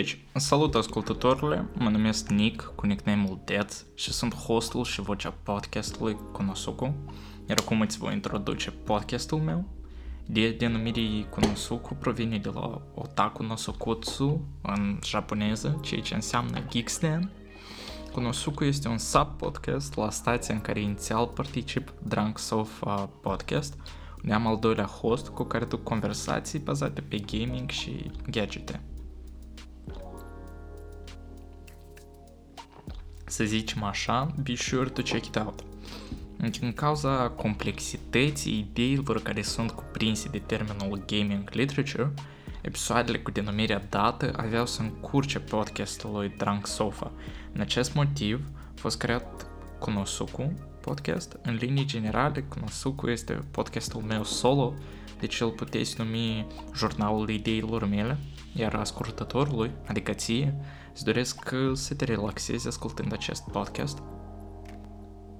Deci, salut ascultătorile, mă numesc Nick cu nickname-ul Death și sunt hostul și vocea podcastului Konosuku, iar acum îți voi introduce podcastul meu. Ideea denumirii Konosuku provine de la Otaku no Sokotsu în japoneză, ceea ce înseamnă Geeksden. Konosuku este un sub-podcast la stația în care inițial particip Drunk Sofa Podcast, unde am al doilea host cu care duc conversații bazate pe gaming și gadgete. Să zicem așa, be sure to check it out. Din cauza complexității ideilor care sunt cuprinse de termenul gaming literature, episoadele cu denumirea dată aveau să încurce podcastul lui Drunk Sofa. În acest motiv a fost creat Konosuku podcast. În linii generale, Konosuku este podcastul meu solo, deci îl puteți numi jurnalul ideilor mele, iar ascultătorului, adică ție, Îți doresc să te relaxezi ascultând acest podcast.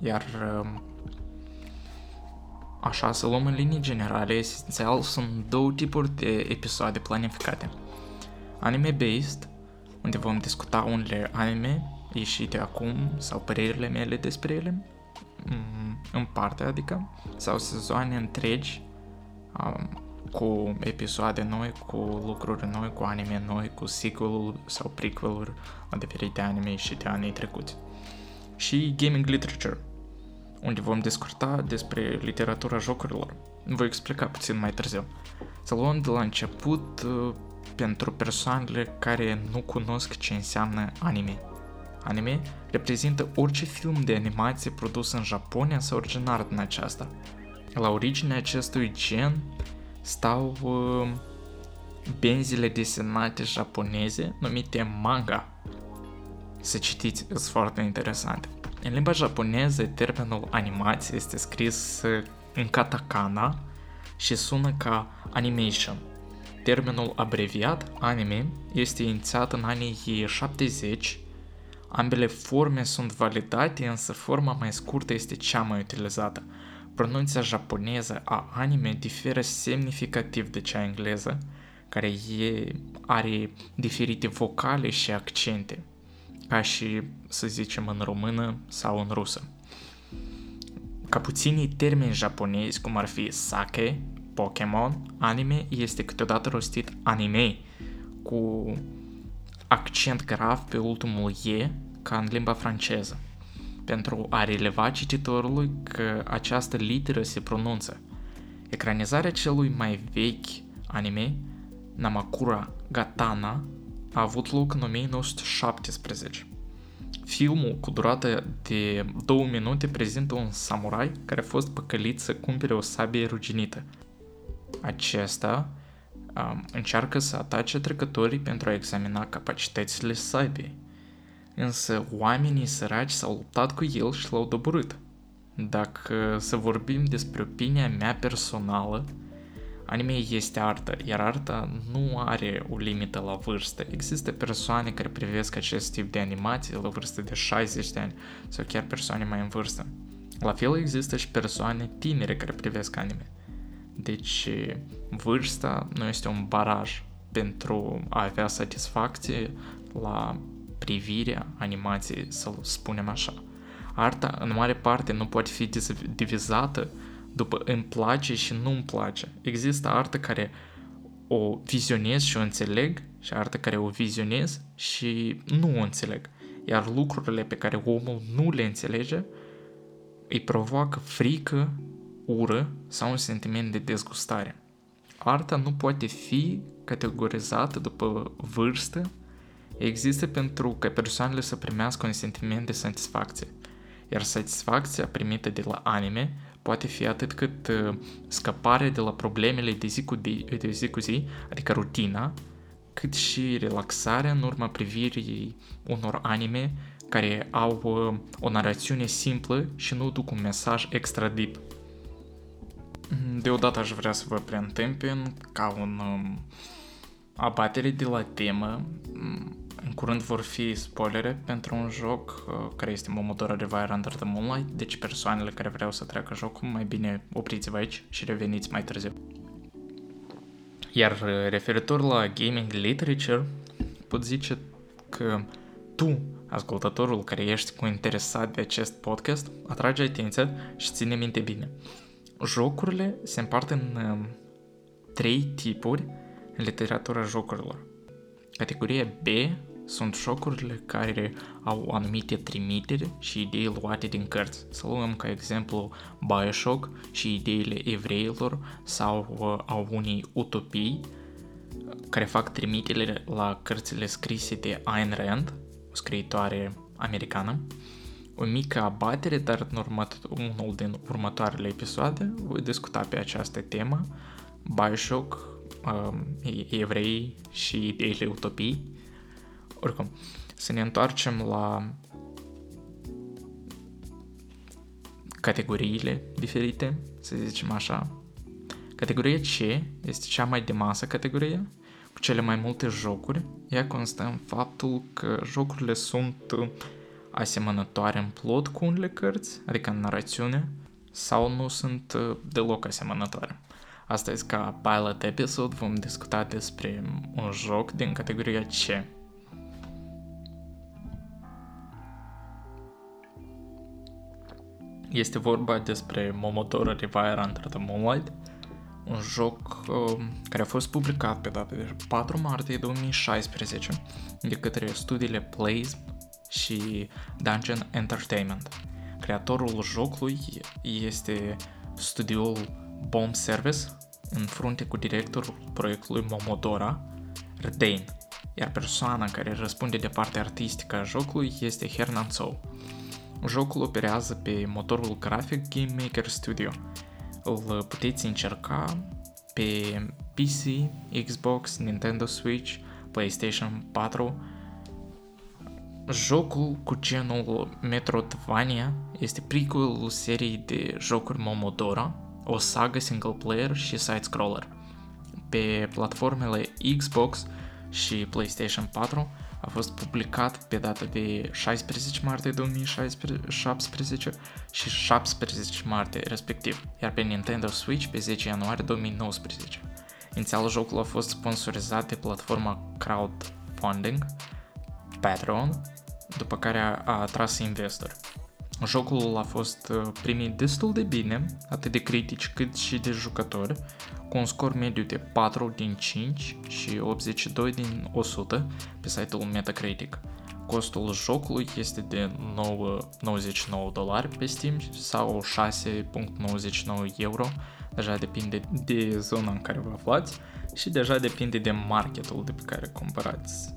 Iar um, așa să luăm în linii generale, esențial sunt două tipuri de episoade planificate. Anime-based, unde vom discuta unele anime ieșite acum sau părerile mele despre ele, mm, în parte adică, sau sezoane întregi um, cu episoade noi, cu lucruri noi, cu anime noi, cu sequel sau prequel la diferite anime și de anii trecuți. Și gaming literature, unde vom discuta despre literatura jocurilor. Voi explica puțin mai târziu. Să luăm de la început uh, pentru persoanele care nu cunosc ce înseamnă anime. Anime reprezintă orice film de animație produs în Japonia sau originar din aceasta. La originea acestui gen stau uh, benzile desenate japoneze numite manga. Să citiți, sunt foarte interesante. În limba japoneză, termenul animație este scris uh, în katakana și sună ca animation. Termenul abreviat anime este inițiat în anii 70. Ambele forme sunt validate, însă forma mai scurtă este cea mai utilizată – pronunția japoneză a anime diferă semnificativ de cea engleză, care e, are diferite vocale și accente, ca și, să zicem, în română sau în rusă. Ca puținii termeni japonezi, cum ar fi sake, Pokémon, anime este câteodată rostit anime, cu accent grav pe ultimul E, ca în limba franceză pentru a releva cititorului că această literă se pronunță. Ecranizarea celui mai vechi anime, Namakura Gatana, a avut loc în 1917. Filmul, cu durată de două minute, prezintă un samurai care a fost păcălit să cumpere o sabie ruginită. Acesta um, încearcă să atace trecătorii pentru a examina capacitățile sabiei însă oamenii săraci s-au luptat cu el și l-au doborât. Dacă să vorbim despre opinia mea personală, anime este artă, iar arta nu are o limită la vârstă. Există persoane care privesc acest tip de animație la vârstă de 60 de ani sau chiar persoane mai în vârstă. La fel există și persoane tinere care privesc anime. Deci vârsta nu este un baraj pentru a avea satisfacție la privirea animației, să spunem așa. Arta, în mare parte, nu poate fi divizată după îmi place și nu îmi place. Există artă care o vizionez și o înțeleg și artă care o vizionez și nu o înțeleg. Iar lucrurile pe care omul nu le înțelege îi provoacă frică, ură sau un sentiment de dezgustare. Arta nu poate fi categorizată după vârstă există pentru ca persoanele să primească un sentiment de satisfacție, iar satisfacția primită de la anime poate fi atât cât uh, scăpare de la problemele de zi cu, de, de zi, cu zi, adică rutina, cât și relaxarea în urma privirii unor anime care au uh, o narațiune simplă și nu duc un mesaj extra deep. Deodată aș vrea să vă preîntâmpin ca un um, abatere de la temă în curând vor fi spoilere pentru un joc uh, care este Momodora Revire Under the Moonlight, deci persoanele care vreau să treacă jocul, mai bine opriți-vă aici și reveniți mai târziu. Iar uh, referitor la gaming literature, pot zice că tu, ascultătorul care ești cu interesat de acest podcast, atrage atenția și ține minte bine. Jocurile se împart în uh, trei tipuri în literatura jocurilor. Categoria B sunt jocurile care au anumite trimiteri și idei luate din cărți. Să luăm ca exemplu Bioshock și ideile evreilor sau uh, au unii utopii care fac trimitere la cărțile scrise de Ayn Rand, o scriitoare americană. O mică abatere, dar în următ- unul din următoarele episoade voi discuta pe această temă, Bioshock, um, evrei și ideile utopii. Oricum, să ne întoarcem la categoriile diferite, să zicem așa. Categoria C este cea mai de masă categorie, cu cele mai multe jocuri. Ea constă în faptul că jocurile sunt asemănătoare în plot cu unele cărți, adică în narațiune, sau nu sunt deloc asemănătoare. Astăzi, ca pilot episode, vom discuta despre un joc din categoria C. Este vorba despre Momotaro Revire Under the Moonlight, un joc uh, care a fost publicat pe data de 4 martie 2016 de către studiile Plays și Dungeon Entertainment. Creatorul jocului este studioul Bomb Service în frunte cu directorul proiectului Momodora, Rdain, iar persoana care răspunde de partea artistică a jocului este Hernan Sou. Jocul operează pe motorul grafic Game Maker Studio. Îl puteți încerca pe PC, Xbox, Nintendo Switch, PlayStation 4. Jocul cu genul Metroidvania este prequelul seriei de jocuri Momodora, o sagă single player și side-scroller. Pe platformele Xbox și PlayStation 4 a fost publicat pe data de 16 martie 2017 și 17 martie respectiv, iar pe Nintendo Switch pe 10 ianuarie 2019. Inițial jocul a fost sponsorizat de platforma crowdfunding Patreon, după care a, a atras investori. Jocul a fost uh, primit destul de bine, atât de critici cât și de jucători, cu un scor mediu de 4 din 5 și 82 din 100 pe site-ul Metacritic. Costul jocului este de 9,99 dolari pe Steam sau 6,99 euro, deja depinde de zona în care vă aflați și deja depinde de marketul de pe care cumpărați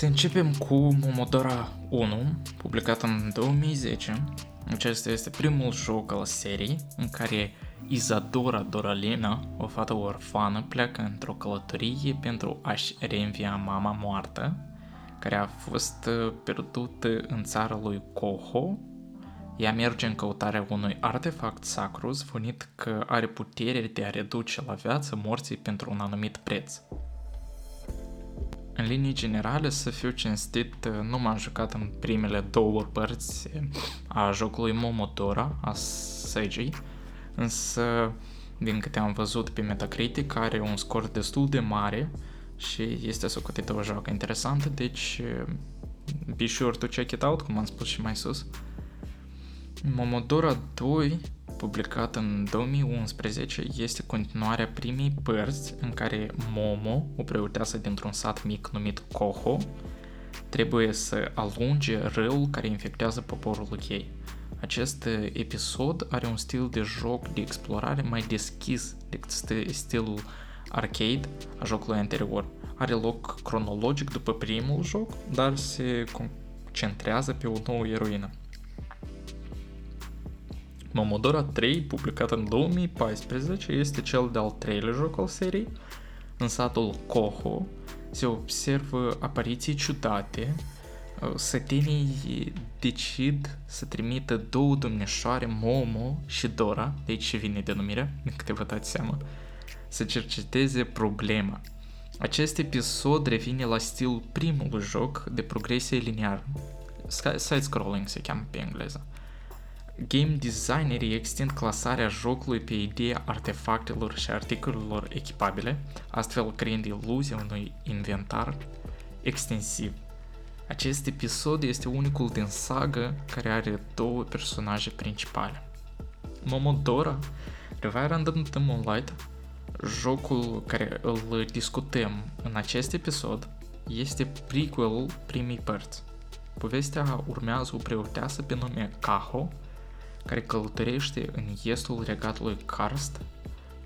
Să începem cu Momodora 1, publicat în 2010. Acesta este primul joc al serii în care Isadora Doralina, o fată orfană, pleacă într-o călătorie pentru a-și reînvia mama moartă, care a fost uh, pierdută în țara lui Koho. Ea merge în căutarea unui artefact sacru zvonit că are putere de a reduce la viață morții pentru un anumit preț. În linii generale, să fiu cinstit, nu m-am jucat în primele două părți a jocului Momodora, a Seiji, însă, din câte am văzut pe Metacritic, are un scor destul de mare și este socotită o joacă interesantă, deci be sure to check it out, cum am spus și mai sus. Momodora 2 publicat în 2011, este continuarea primei părți în care Momo, o preoteasă dintr-un sat mic numit Koho, trebuie să alunge răul care infectează poporul ei. Acest episod are un stil de joc de explorare mai deschis decât stilul arcade a jocului anterior. Are loc cronologic după primul joc, dar se concentrează pe o nouă eroină. Momodora 3, publicat în 2014, este cel de-al treilea joc al serii. În satul Koho se observă apariții ciudate. Sătenii decid să trimită două domnișoare, Momo și Dora, de aici vine denumirea, din câte vă dați seama, să cerceteze problema. Acest episod revine la stil primului joc de progresie liniară. Side-scrolling se cheamă pe engleză Game designerii extind clasarea jocului pe ideea artefactelor și articolelor echipabile, astfel creând iluzia unui inventar extensiv. Acest episod este unicul din saga care are două personaje principale. Momodora Revive Random the Moonlight, jocul care îl discutăm în acest episod, este prequelul primii părți. Povestea urmează o preoteasă pe nume Kaho, care călătorește în estul regatului Karst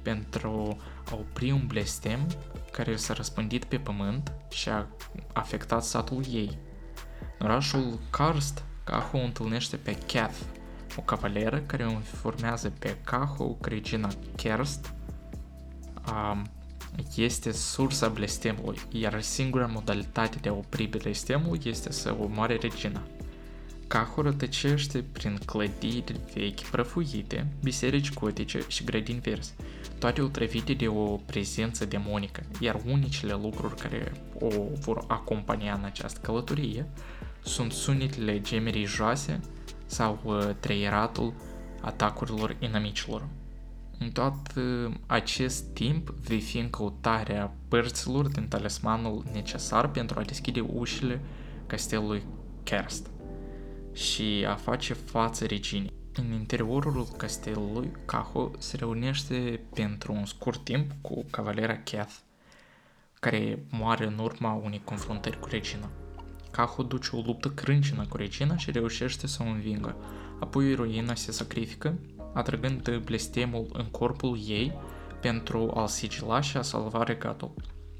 pentru a opri un blestem care s-a răspândit pe pământ și a afectat satul ei. În orașul Karst, Kaho întâlnește pe Kath, o cavaleră care o informează pe Kaho că regina Kerst um, este sursa blestemului, iar singura modalitate de a opri blestemul este să omoare regina. Cahu rătăcește prin clădiri vechi prăfuite, biserici gotice și grădini verzi, toate otrăvite de o prezență demonică, iar unicele lucruri care o vor acompania în această călătorie sunt sunetele gemerii joase sau uh, treieratul atacurilor inamicilor. În tot uh, acest timp vei fi în căutarea părților din talismanul necesar pentru a deschide ușile castelului Kerst și a face față reginei. În interiorul castelului, Caho se reunește pentru un scurt timp cu cavalera Kath, care moare în urma unei confruntări cu regina. Caho duce o luptă crâncină cu regina și reușește să o învingă. Apoi eroina se sacrifică, atrăgând blestemul în corpul ei pentru a-l sigila și a salva regatul.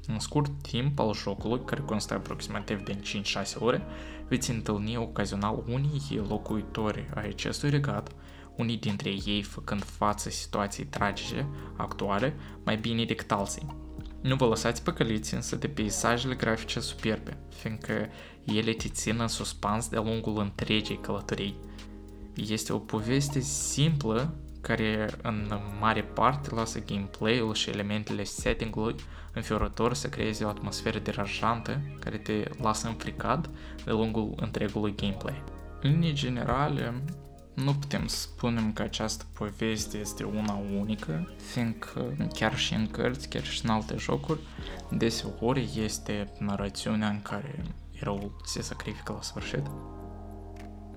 În scurt timp al jocului, care constă aproximativ din 5-6 ore, veți întâlni ocazional unii locuitori ai acestui regat, unii dintre ei făcând față situației tragice actuale mai bine decât alții. Nu vă lăsați păcăliți însă de peisajele grafice superbe, fiindcă ele te țin în suspans de-a lungul întregii călătorii. Este o poveste simplă care în mare parte lasă gameplay-ul și elementele setting-ului înfiorător să creeze o atmosferă deranjantă care te lasă înfricat de lungul întregului gameplay. În linii generale, nu putem spune că această poveste este una unică, fiindcă chiar și în cărți, chiar și în alte jocuri, deseori este narațiunea în care eroul se sacrifică la sfârșit.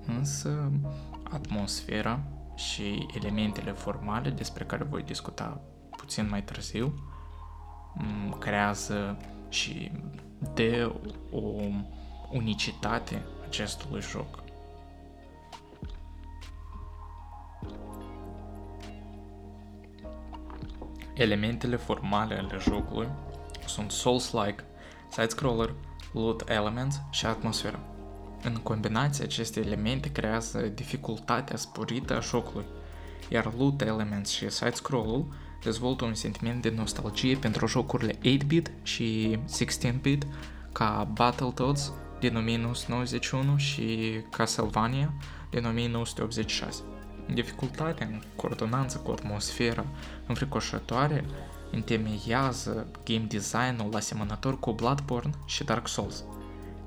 Însă, atmosfera și elementele formale despre care voi discuta puțin mai târziu creează și de o unicitate acestui joc. Elementele formale ale jocului sunt Souls-like, side-scroller, loot elements și atmosferă. În combinație, aceste elemente creează dificultatea sporită a jocului, iar loot elements și side-scroll-ul dezvoltă un sentiment de nostalgie pentru jocurile 8-bit și 16-bit ca Battletoads din 1991 și Castlevania din 1986. Dificultatea în coordonanță cu atmosfera înfricoșătoare întemeiază game design-ul asemănător cu Bloodborne și Dark Souls.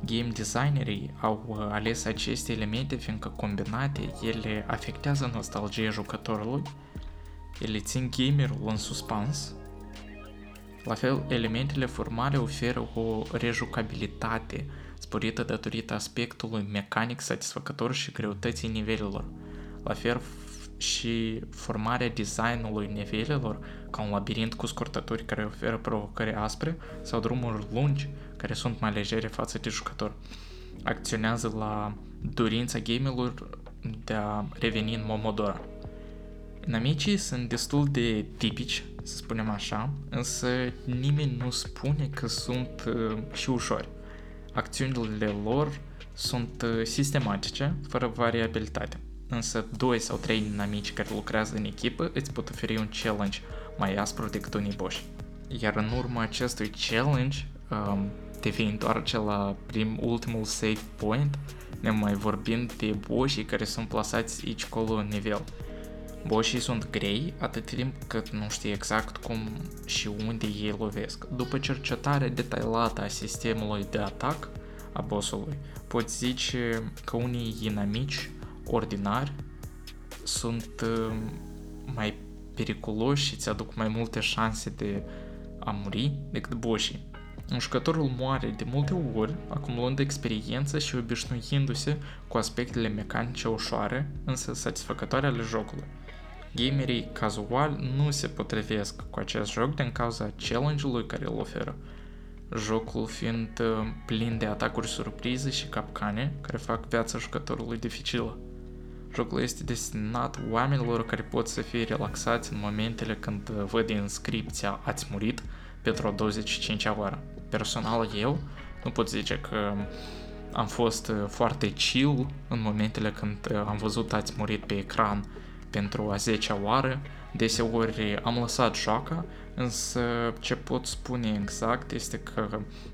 Game designerii au uh, ales aceste elemente fiindcă combinate ele afectează nostalgia jucătorului ele țin gamerul în suspans. La fel, elementele formale oferă o rejucabilitate sporită datorită aspectului mecanic satisfăcător și greutății nivelelor. La fel, și formarea designului nivelelor, ca un labirint cu scurtături care oferă provocări aspre sau drumuri lungi care sunt mai legere față de jucător. Acționează la dorința gamerilor de a reveni în Momodora. Inamicii sunt destul de tipici, să spunem așa, însă nimeni nu spune că sunt uh, și ușori. Acțiunile lor sunt uh, sistematice, fără variabilitate. Însă doi sau trei dinamici care lucrează în echipă îți pot oferi un challenge mai aspru decât unii boși. Iar în urma acestui challenge, um, te vei întoarce la prim ultimul save point, ne mai vorbind de boșii care sunt plasați aici colo în nivel. Boșii sunt grei atât timp cât nu știi exact cum și unde ei lovesc. După cercetare detaliată a sistemului de atac a bossului, poți zice că unii inamici ordinari sunt uh, mai periculoși și îți aduc mai multe șanse de a muri decât boșii. Un jucătorul moare de multe ori, acumulând experiență și obișnuindu-se cu aspectele mecanice ușoare, însă satisfăcătoare ale jocului. Gamerii casual nu se potrivesc cu acest joc din cauza challenge-ului care îl oferă. Jocul fiind uh, plin de atacuri surprize și capcane care fac viața jucătorului dificilă. Jocul este destinat oamenilor care pot să fie relaxați în momentele când uh, văd inscripția Ați murit pentru a 25-a oară. Personal eu nu pot zice că am fost uh, foarte chill în momentele când am văzut Ați murit pe ecran pentru a 10-a oară. Deseori am lăsat joaca, însă ce pot spune exact este că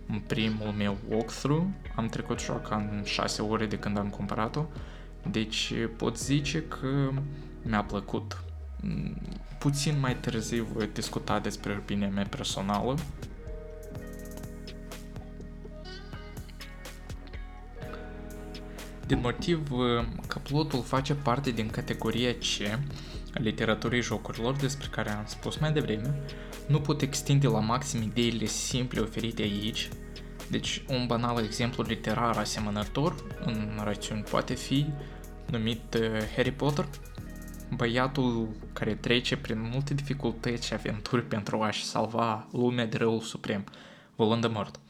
în primul meu walkthrough am trecut joaca în 6 ore de când am cumpărat-o, deci pot zice că mi-a plăcut. Puțin mai târziu voi discuta despre opinia mea personală. Din motiv că plotul face parte din categoria C a literaturii jocurilor despre care am spus mai devreme, nu pot extinde la maxim ideile simple oferite aici, deci un banal exemplu literar asemănător în rațiuni poate fi numit uh, Harry Potter, băiatul care trece prin multe dificultăți și aventuri pentru a-și salva lumea de răul suprem, Voldemort.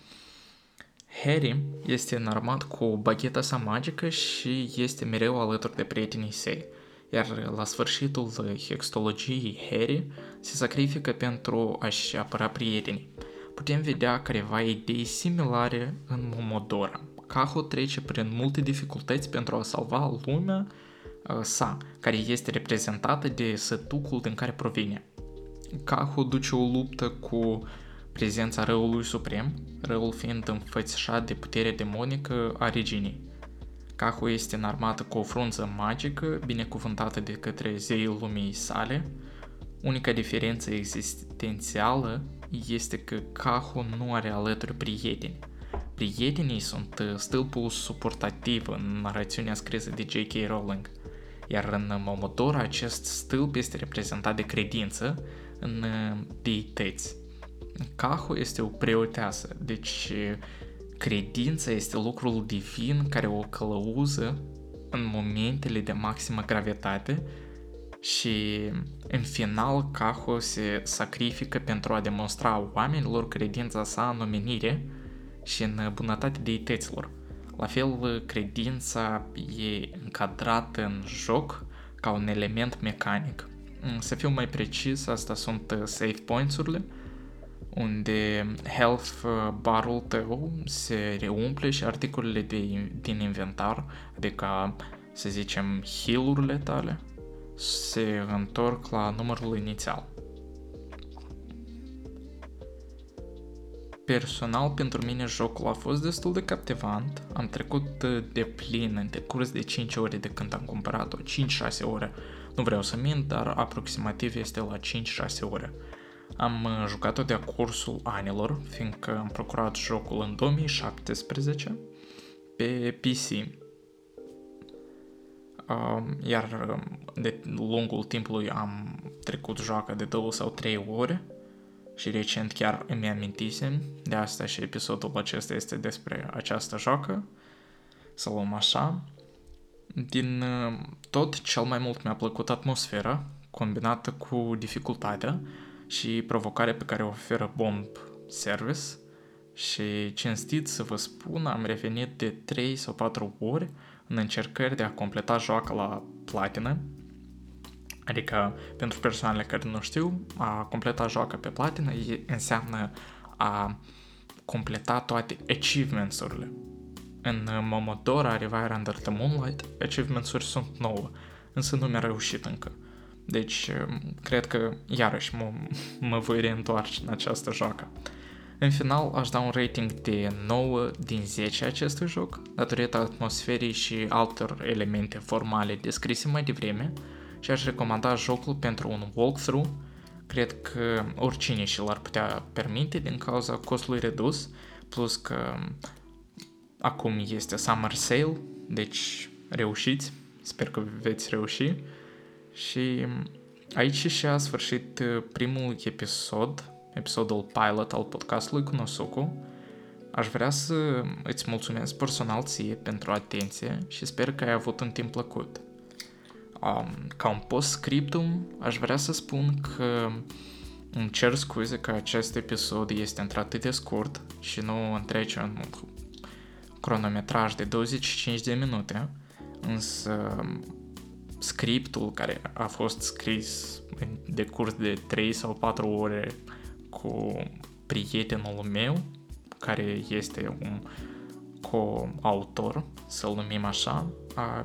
Harry este înarmat cu bagheta sa magică și este mereu alături de prietenii săi, iar la sfârșitul hextologiei Harry se sacrifică pentru a-și apăra prietenii. Putem vedea careva idei similare în Momodora, Kaho trece prin multe dificultăți pentru a salva lumea uh, sa, care este reprezentată de sătucul din care provine. Kaho duce o luptă cu prezența răului suprem, răul fiind înfățișat de puterea demonică a reginei. Kaho este înarmată cu o frunză magică, binecuvântată de către zeii lumii sale. Unica diferență existențială este că Kaho nu are alături prieteni, Prietenii sunt uh, stâlpul suportativ în narațiunea scrisă de J.K. Rowling, iar în Momodora acest stâlp este reprezentat de credință în uh, deități. Cahu este o preoteasă, deci uh, credința este lucrul divin care o călăuză în momentele de maximă gravitate și în final Cahu se sacrifică pentru a demonstra oamenilor credința sa în omenire și în bunătatea deităților. La fel, credința e încadrată în joc ca un element mecanic. Mm, să fiu mai precis, asta sunt uh, save points-urile, unde health uh, barul tău se reumple și articolele de, din inventar, adică să zicem heal-urile tale, se întorc la numărul inițial. Personal, pentru mine jocul a fost destul de captivant. Am trecut uh, de plin în decurs de 5 ore de când am cumpărat-o, 5-6 ore. Nu vreau să mint, dar aproximativ este la 5-6 ore. Am uh, jucat-o de-a cursul anilor, fiindcă am procurat jocul în 2017 pe PC. Um, iar um, de lungul timpului am trecut joaca de 2 sau 3 ore și recent chiar îmi amintisem, de asta și episodul acesta este despre această joacă, să luăm așa. Din uh, tot, cel mai mult mi-a plăcut atmosfera, combinată cu dificultatea și provocarea pe care o oferă Bomb Service și cinstit să vă spun, am revenit de 3 sau 4 ori în încercări de a completa joaca la platină, Adică, pentru persoanele care nu știu, a completa joaca pe platină înseamnă a completa toate achievements-urile. În Momodora Revire Under the Moonlight, achievements-uri sunt nouă, însă nu mi-a reușit încă. Deci, cred că, iarăși, mă, mă voi reîntoarce în această joacă. În final, aș da un rating de 9 din 10 acestui joc, datorită atmosferii și altor elemente formale descrise mai devreme, și aș recomanda jocul pentru un walkthrough. Cred că oricine și l-ar putea permite din cauza costului redus, plus că acum este Summer Sale, deci reușiți, sper că veți reuși. Și aici și a sfârșit uh, primul episod, episodul pilot al podcastului cu Nosuku. Aș vrea să îți mulțumesc personal ție pentru atenție și sper că ai avut un timp plăcut. Um, ca un post-scriptum, aș vrea să spun că îmi cer scuze că acest episod este într-atât de scurt și nu întrece un cronometraj de 25 de minute, însă scriptul care a fost scris în decurs de 3 sau 4 ore cu prietenul meu, care este un co-autor, să-l numim așa,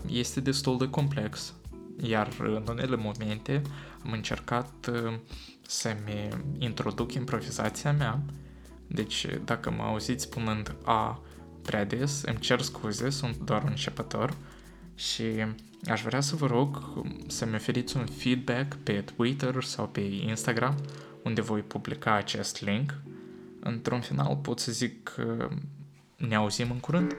este destul de complex. Iar în unele momente am încercat să-mi introduc improvizația mea, deci dacă mă auziți spunând A prea des, îmi cer scuze, sunt doar un începător și aș vrea să vă rog să-mi oferiți un feedback pe Twitter sau pe Instagram, unde voi publica acest link. Într-un final pot să zic că ne auzim în curând.